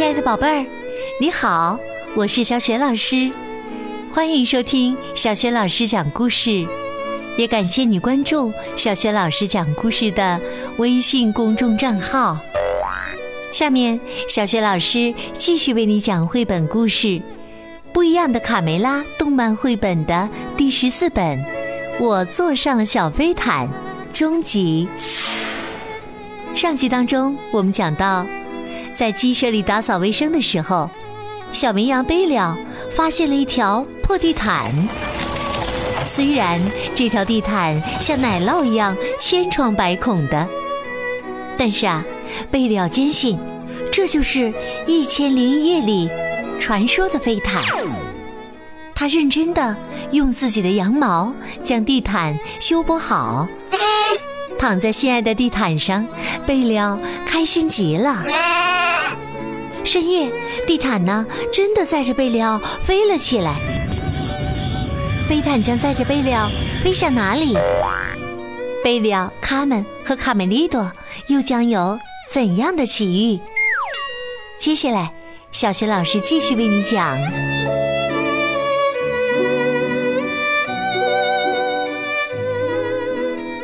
亲爱的宝贝儿，你好，我是小雪老师，欢迎收听小雪老师讲故事，也感谢你关注小雪老师讲故事的微信公众账号。下面，小雪老师继续为你讲绘本故事《不一样的卡梅拉》动漫绘本的第十四本《我坐上了小飞毯》终极。上集当中，我们讲到。在鸡舍里打扫卫生的时候，小绵羊贝了发现了一条破地毯。虽然这条地毯像奶酪一样千疮百孔的，但是啊，贝了坚信这就是《一千零一夜》里传说的飞毯。他认真的用自己的羊毛将地毯修补好，躺在心爱的地毯上，贝了开心极了。深夜，地毯呢真的载着贝利奥飞了起来。飞毯将载着贝利奥飞向哪里？贝利奥、卡门和卡梅利多又将有怎样的奇遇？接下来，小学老师继续为你讲。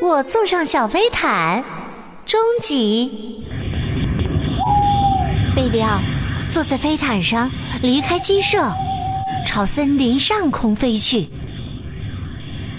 我坐上小飞毯，终极。贝利奥坐在飞毯上，离开鸡舍，朝森林上空飞去。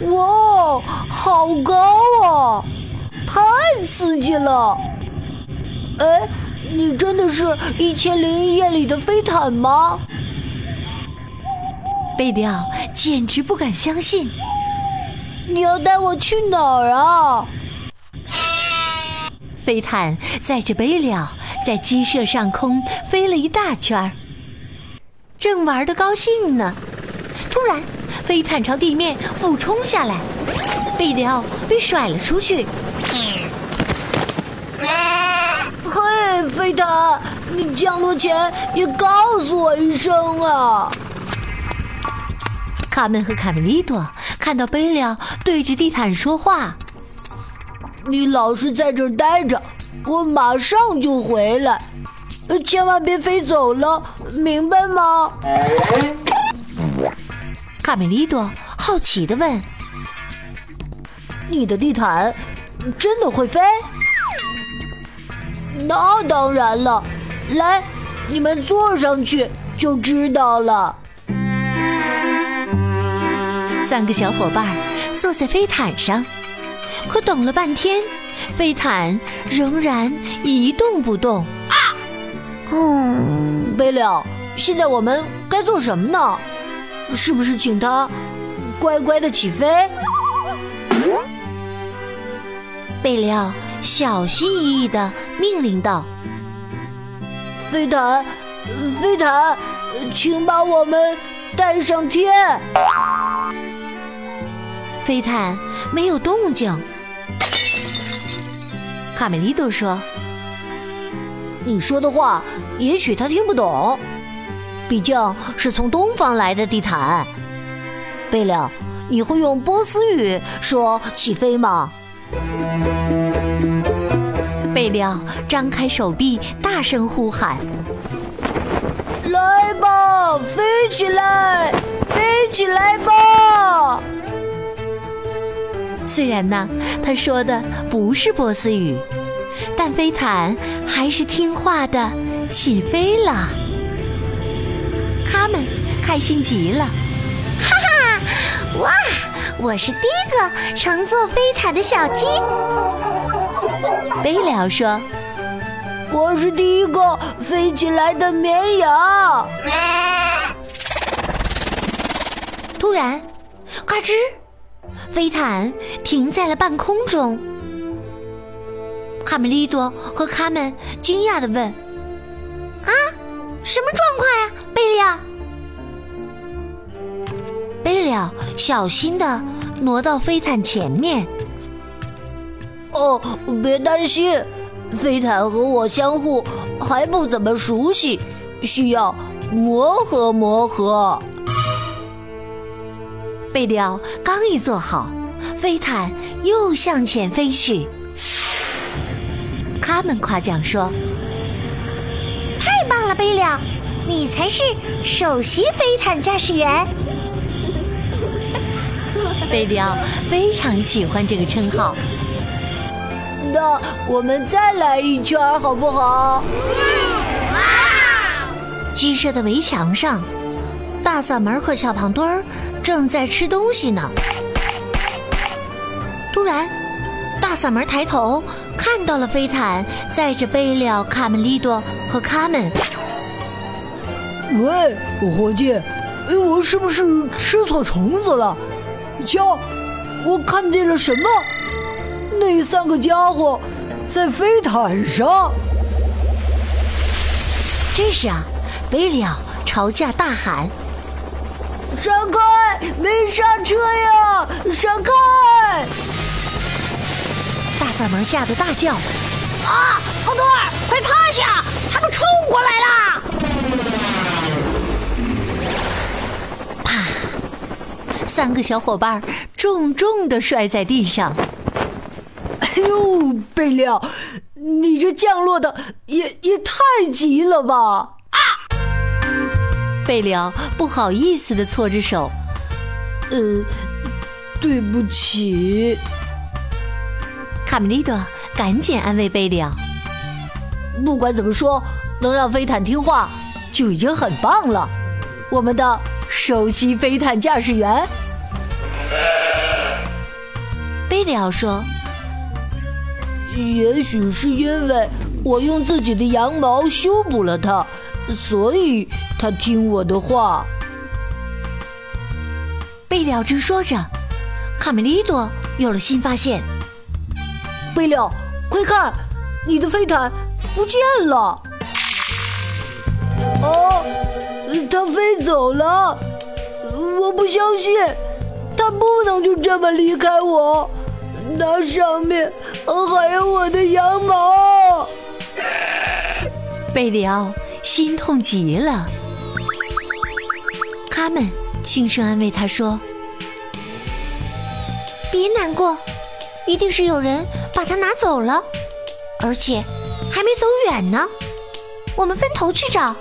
哇，好高啊！太刺激了！哎，你真的是一千零一夜里的飞毯吗？贝利奥简直不敢相信。你要带我去哪儿啊？飞毯载着贝利奥在鸡舍上空飞了一大圈儿，正玩的高兴呢，突然飞毯朝地面俯冲下来，贝利奥被甩了出去。嘿，飞毯，你降落前也告诉我一声啊！卡门和卡梅利多看到贝利奥对着地毯说话。你老实在这儿待着，我马上就回来，千万别飞走了，明白吗？卡梅利多好奇的问：“你的地毯真的会飞？”那当然了，来，你们坐上去就知道了。三个小伙伴坐在飞毯上。可等了半天，飞毯仍然一动不动。啊嗯，贝了，现在我们该做什么呢？是不是请他乖乖的起飞？贝了小心翼翼的命令道：“飞毯，飞毯，请把我们带上天。”飞毯没有动静。卡梅利多说：“你说的话，也许他听不懂，毕竟是从东方来的地毯。贝了，你会用波斯语说起飞吗？”贝了张开手臂，大声呼喊：“来吧，飞起来，飞起来吧！”虽然呢，他说的不是波斯语，但飞毯还是听话的起飞了。他们开心极了，哈哈！哇，我是第一个乘坐飞毯的小鸡。贝了说：“我是第一个飞起来的绵羊。”突然，嘎吱！飞毯停在了半空中，卡梅利多和卡门惊讶的问：“啊，什么状况呀，贝利奥？”贝利奥小心的挪到飞毯前面。哦，别担心，飞毯和我相互还不怎么熟悉，需要磨合磨合。贝利奥刚一坐好，飞毯又向前飞去。他们夸奖说：“太棒了，了，贝了，你才是首席飞毯驾驶员。贝了非常喜欢这个称号。那我们再来一圈好不好？鸡舍的围墙上，大嗓门和小胖墩儿正在吃东西呢。突然，大嗓门抬头看到了飞毯载着贝了、卡门利多和卡门。喂，伙计，我是不是吃错虫子了？瞧，我看见了什么？那三个家伙在飞毯上。这时啊，贝了朝架大喊：“闪开！没刹车呀！闪开！”大嗓门吓得大叫：“啊，胖墩儿，快趴下！他们冲过来了！”啪！三个小伙伴重重的摔在地上。哎呦，贝了，你这降落的也也太急了吧！贝里奥不好意思的搓着手，呃，对不起。卡梅利多赶紧安慰贝里奥。不管怎么说，能让飞毯听话就已经很棒了。我们的首席飞毯驾驶员。贝里奥说。也许是因为我用自己的羊毛修补了它，所以他听我的话。贝了正说着，卡梅利多有了新发现。贝了，快看，你的飞毯不见了！哦，它飞走了！我不相信，它不能就这么离开我。那上面还有我的羊毛，贝里奥心痛极了。他们轻声安慰他说：“别难过，一定是有人把它拿走了，而且还没走远呢。我们分头去找。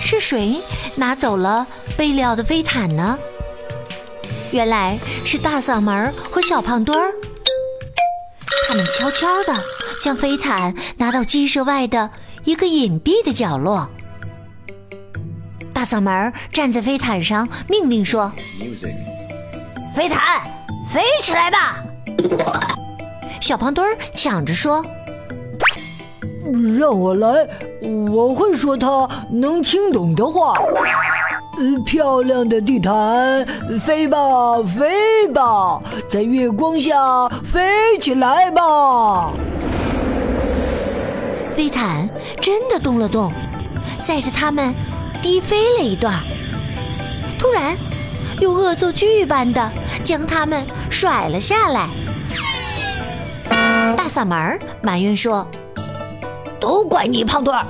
是谁拿走了贝利奥的飞毯呢？”原来是大嗓门和小胖墩儿，他们悄悄地将飞毯拿到鸡舍外的一个隐蔽的角落。大嗓门站在飞毯上，命令说：“飞毯，飞起来吧！”小胖墩儿抢着说：“让我来，我会说他能听懂的话。”漂亮的地毯，飞吧，飞吧，在月光下飞起来吧！飞毯真的动了动，载着他们低飞了一段，突然又恶作剧般的将他们甩了下来。大嗓门埋怨说：“都怪你，胖墩儿，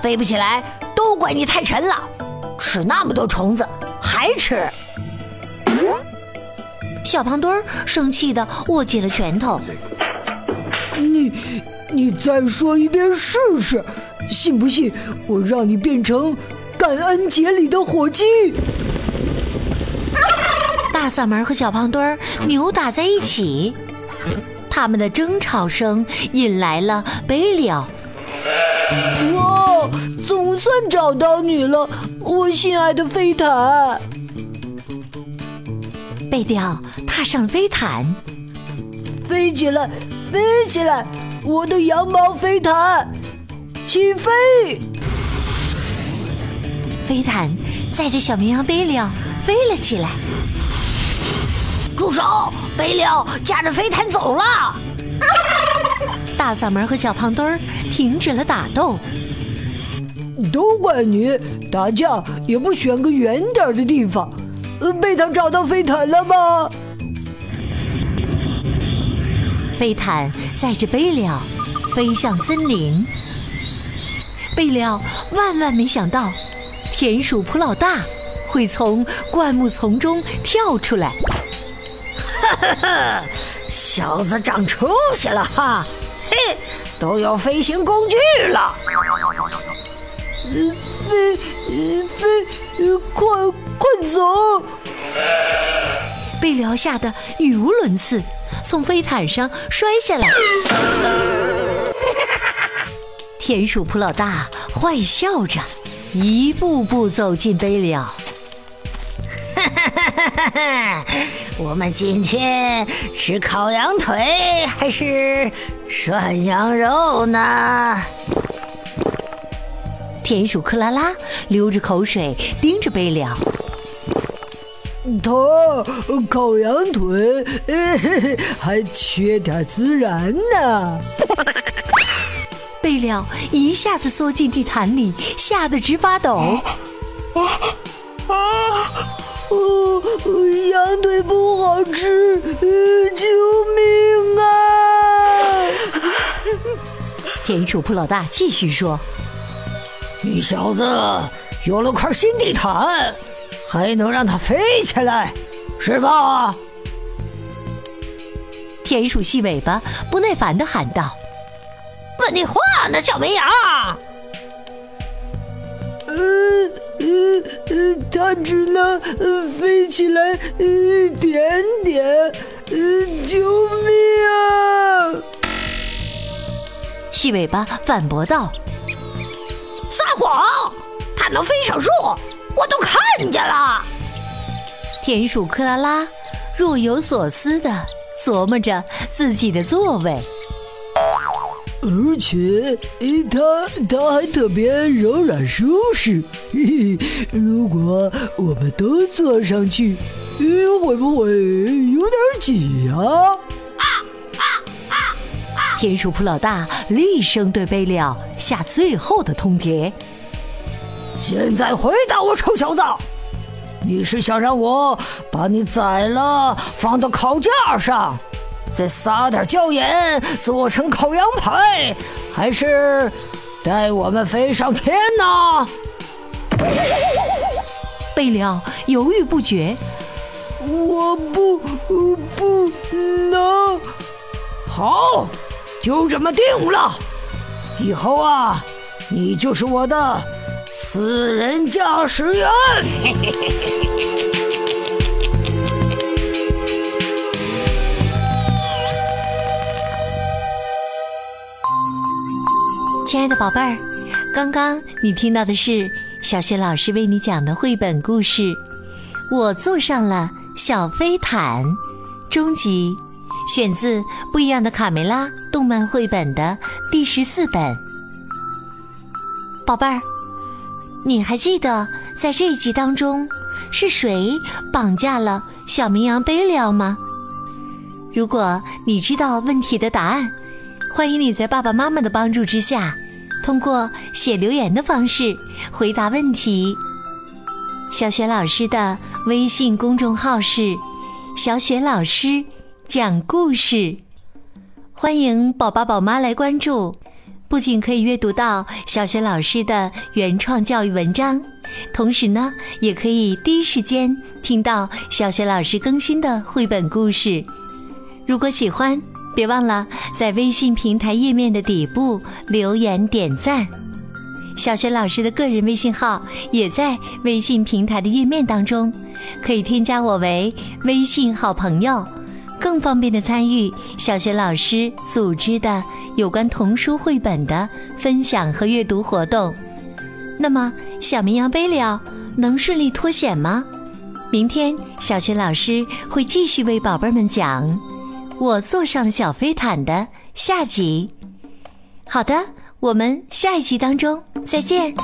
飞不起来，都怪你太沉了。”吃那么多虫子还吃？小胖墩儿生气的握紧了拳头。你，你再说一遍试试，信不信我让你变成感恩节里的火鸡？大嗓门和小胖墩儿扭打在一起，他们的争吵声引来了贝了。哇，总算找到你了，我心爱的飞毯。贝了踏上飞毯，飞起来，飞起来，我的羊毛飞毯，起飞！飞毯载着小绵羊贝了飞了起来。住手！贝了驾着飞毯走了。大嗓门和小胖墩儿停止了打斗。都怪你，打架也不选个远点的地方。呃，贝坦找到飞毯了吗？飞毯载着贝了飞向森林。贝了万万没想到，田鼠普老大会从灌木丛中跳出来。哈哈哈，小子长出息了哈！嘿，都有飞行工具了。飞飞，快快走！贝辽吓得语无伦次，从飞毯上摔下来。田鼠普老大坏笑着，一步步走近贝辽。哈哈哈哈哈！我们今天吃烤羊腿还是涮羊肉呢？田鼠克拉拉流着口水盯着贝辽。他烤羊腿 还缺点孜然呢。贝料一下子缩进地毯里，吓得直发抖。啊啊！哦，羊腿不好吃，救命啊！田鼠普老大继续说：“你小子有了块新地毯。”还能让它飞起来，是吧？田鼠细尾巴不耐烦的喊道：“问你话呢，小绵羊。”呃呃呃，它只能飞起来一点点，呃，救命啊！细尾巴反驳道：“撒谎，它能飞上树。”我都看见了。田鼠克拉拉若有所思的琢磨着自己的座位，而且，它它还特别柔软舒适。嘿嘿，如果我们都坐上去，会不会有点挤啊？田鼠普老大厉声对贝了下最后的通牒。现在回答我，臭小子！你是想让我把你宰了，放到烤架上，再撒点椒盐做成烤羊排，还是带我们飞上天呢？贝里奥犹豫不决。我不不能。好，就这么定了。以后啊，你就是我的。私人驾驶员，亲爱的宝贝儿，刚刚你听到的是小雪老师为你讲的绘本故事《我坐上了小飞毯》终极，选自《不一样的卡梅拉》动漫绘本的第十四本，宝贝儿。你还记得在这一集当中是谁绑架了小绵羊贝利奥吗？如果你知道问题的答案，欢迎你在爸爸妈妈的帮助之下，通过写留言的方式回答问题。小雪老师的微信公众号是“小雪老师讲故事”，欢迎宝宝宝妈来关注。不仅可以阅读到小学老师的原创教育文章，同时呢，也可以第一时间听到小学老师更新的绘本故事。如果喜欢，别忘了在微信平台页面的底部留言点赞。小学老师的个人微信号也在微信平台的页面当中，可以添加我为微信好朋友，更方便的参与小学老师组织的。有关童书绘本的分享和阅读活动，那么小绵羊贝了能顺利脱险吗？明天小学老师会继续为宝贝们讲《我坐上了小飞毯》的下集。好的，我们下一集当中再见。